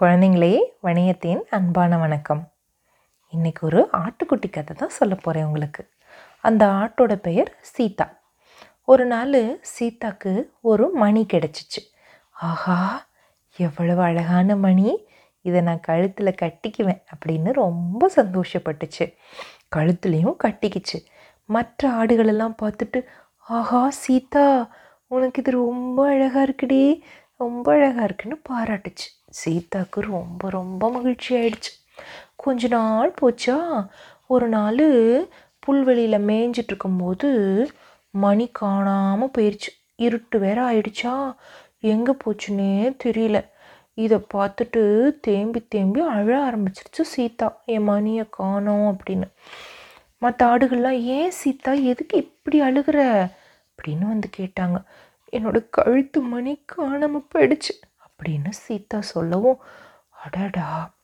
குழந்தைங்களே வணியத்தின் அன்பான வணக்கம். இன்றைக்கி ஒரு ஆட்டுக்குட்டி கதை தான் சொல்ல போகிறேன் உங்களுக்கு. அந்த ஆட்டோட பெயர் சீதா. ஒரு நாள் சீதாக்கு ஒரு மணி கிடச்சிச்சு. ஆஹா எவ்வளவு அழகான மணி. இதை நான் கழுத்தில் கட்டிக்குவேன் அப்படின்னு ரொம்ப சந்தோஷப்பட்டுச்சு. கழுத்துலேயும் கட்டிக்கிச்சு. மற்ற ஆடுகளெல்லாம் பார்த்துட்டு ஆஹா சீதா உனக்கு இது ரொம்ப அழகாக இருக்குடி ரொம்ப அழகாக இருக்குன்னு பாராட்டுச்சு. சீதாக்கு ரொம்ப ரொம்ப மகிழ்ச்சி ஆயிடுச்சு கொஞ்ச நாள் போச்சா? ஒரு நாள் புல்வெளியில் மேய்ஞ்சிட்டு இருக்கும்போது மணி காணாமல் போயிடுச்சு இருட்டு வேற ஆயிடுச்சா? எங்கே போச்சுன்னே தெரியல. இதை பார்த்துட்டு தேம்பி தேம்பி அழ ஆரம்பிச்சிருச்சு சீதா. என் மணியை காணோம் அப்படின்னு. மற்ற ஆடுகள்லாம் ஏன் சீதா? எதுக்கு இப்படி அழுகிற? அப்படின்னு வந்து கேட்டாங்க. என்னோடய கழுத்து மணி காணாமல் போயிடுச்சு. அப்படின்னு சீதா சொல்லவும் அடடா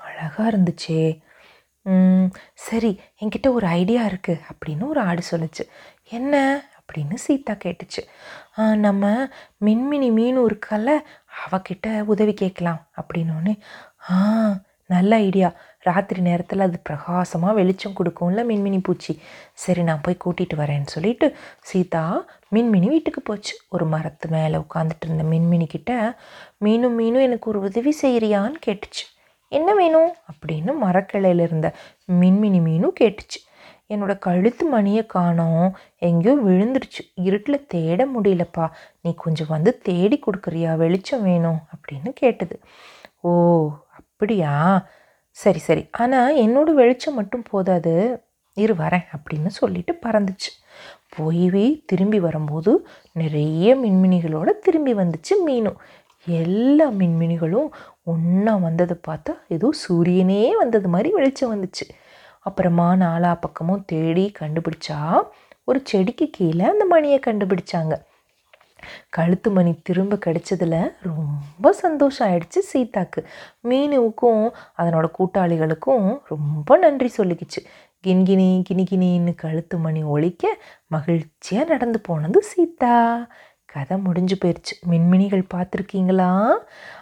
அழகாக இருந்துச்சே. ம், சரி என்கிட்ட ஒரு ஐடியா இருக்குது அப்படின்னு ஒரு ஆடு சொல்லுச்சு. என்ன? அப்படின்னு சீதா கேட்டுச்சு. நம்ம மின்மினி மீன் இருக்கல அவகிட்ட உதவி கேட்கலாம் அப்படின்னோடனே ஆ நல்ல ஐடியா ராத்திரி நேரத்தில் அது பிரகாசமாக வெளிச்சம் கொடுக்கும்ல மின்மினி பூச்சி. சரி நான் போய் கூட்டிகிட்டு வரேன்னு சொல்லிட்டு சீதா மின்மினி வீட்டுக்கு போச்சு. ஒரு மரத்து மேலே உட்காந்துட்டு இருந்த மின்மினி கிட்ட மீனும் மீனும் எனக்கு ஒரு உதவி செய்கிறியான்னு கேட்டுச்சு. என்ன வேணும் அப்படின்னு மரக்கிளையில இருந்த மின்மினி மீனும் கேட்டுச்சு. என்னோடய கழுத்து மணியை காணோம். எங்கேயோ விழுந்துருச்சு. இருட்டில் தேட முடியலப்பா. நீ கொஞ்சம் வந்து தேடி கொடுக்குறியா? வெளிச்சம் வேணும். அப்படின்னு கேட்டது. ஓ அப்படியா? சரி சரி. ஆனால் என்னோட வெளிச்சம் மட்டும் போதாது. இரு வரேன் அப்படின்னு சொல்லிட்டு பறந்துச்சு. போய் திரும்பி வரும்போது நிறைய மின்மினிகளோடு திரும்பி வந்துச்சு மீனும் எல்லா மின்மினிகளும் ஒன்றா வந்ததை பார்த்தா ஏதோ சூரியனே வந்தது மாதிரி வெளிச்சம் வந்துச்சு. அப்புறமா நாலா பக்கமும் தேடி கண்டுபிடிச்சா ஒரு செடிக்கு கீழே அந்த மணியை கண்டுபிடிச்சாங்க. கழுத்து மணி திரும்ப கிடைச்சதுல ரொம்ப சந்தோஷம் ஆயிடுச்சு சீதாக்கு. மீனுவுக்கும் அதனோட கூட்டாளிகளுக்கும் ரொம்ப நன்றி சொல்லிக்கிச்சு. கின்கினி கினிகினின்னு கழுத்து மணி ஒழிக்க மகிழ்ச்சியாக நடந்து போனது சீதா. கதை முடிஞ்சு போயிடுச்சு மின்மினிகள் பார்த்துருக்கீங்களா?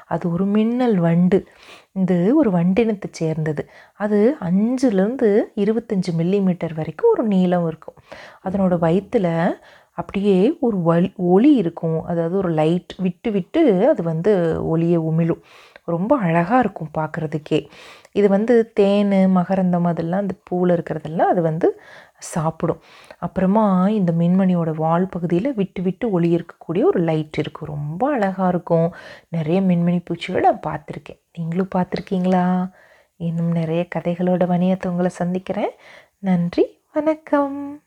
அது ஒரு மின்னல் வண்டு. இது ஒரு வண்டினத்தை சேர்ந்தது. அது அஞ்சுலேருந்து இருபத்தஞ்சி மில்லிமீட்டர் வரைக்கும் ஒரு நீளம் இருக்கும். அதனோட வயிற்றில் அப்படியே ஒரு வலி ஒளி இருக்கும். அதாவது ஒரு லைட் விட்டு விட்டு அது வந்து ஒளியை உமிழும். ரொம்ப அழகாக இருக்கும் பார்க்குறதுக்கே இது வந்து தேன் மகரந்தம் அதெல்லாம் அந்த பூவில் இருக்கிறதெல்லாம் அது வந்து சாப்பிடும். அப்புறமா இந்த மின்மணியோட வால் பகுதியில் விட்டு விட்டு ஒளி இருக்கக்கூடிய ஒரு லைட் இருக்கும் ரொம்ப அழகாக இருக்கும். நிறைய மின்மணி பூச்சிகள் நான் பார்த்துருக்கேன். நீங்களும் பார்த்துருக்கீங்களா? இன்னும் நிறைய கதைகளோட வணியத்தை உங்களை சந்திக்கிறேன். நன்றி வணக்கம்.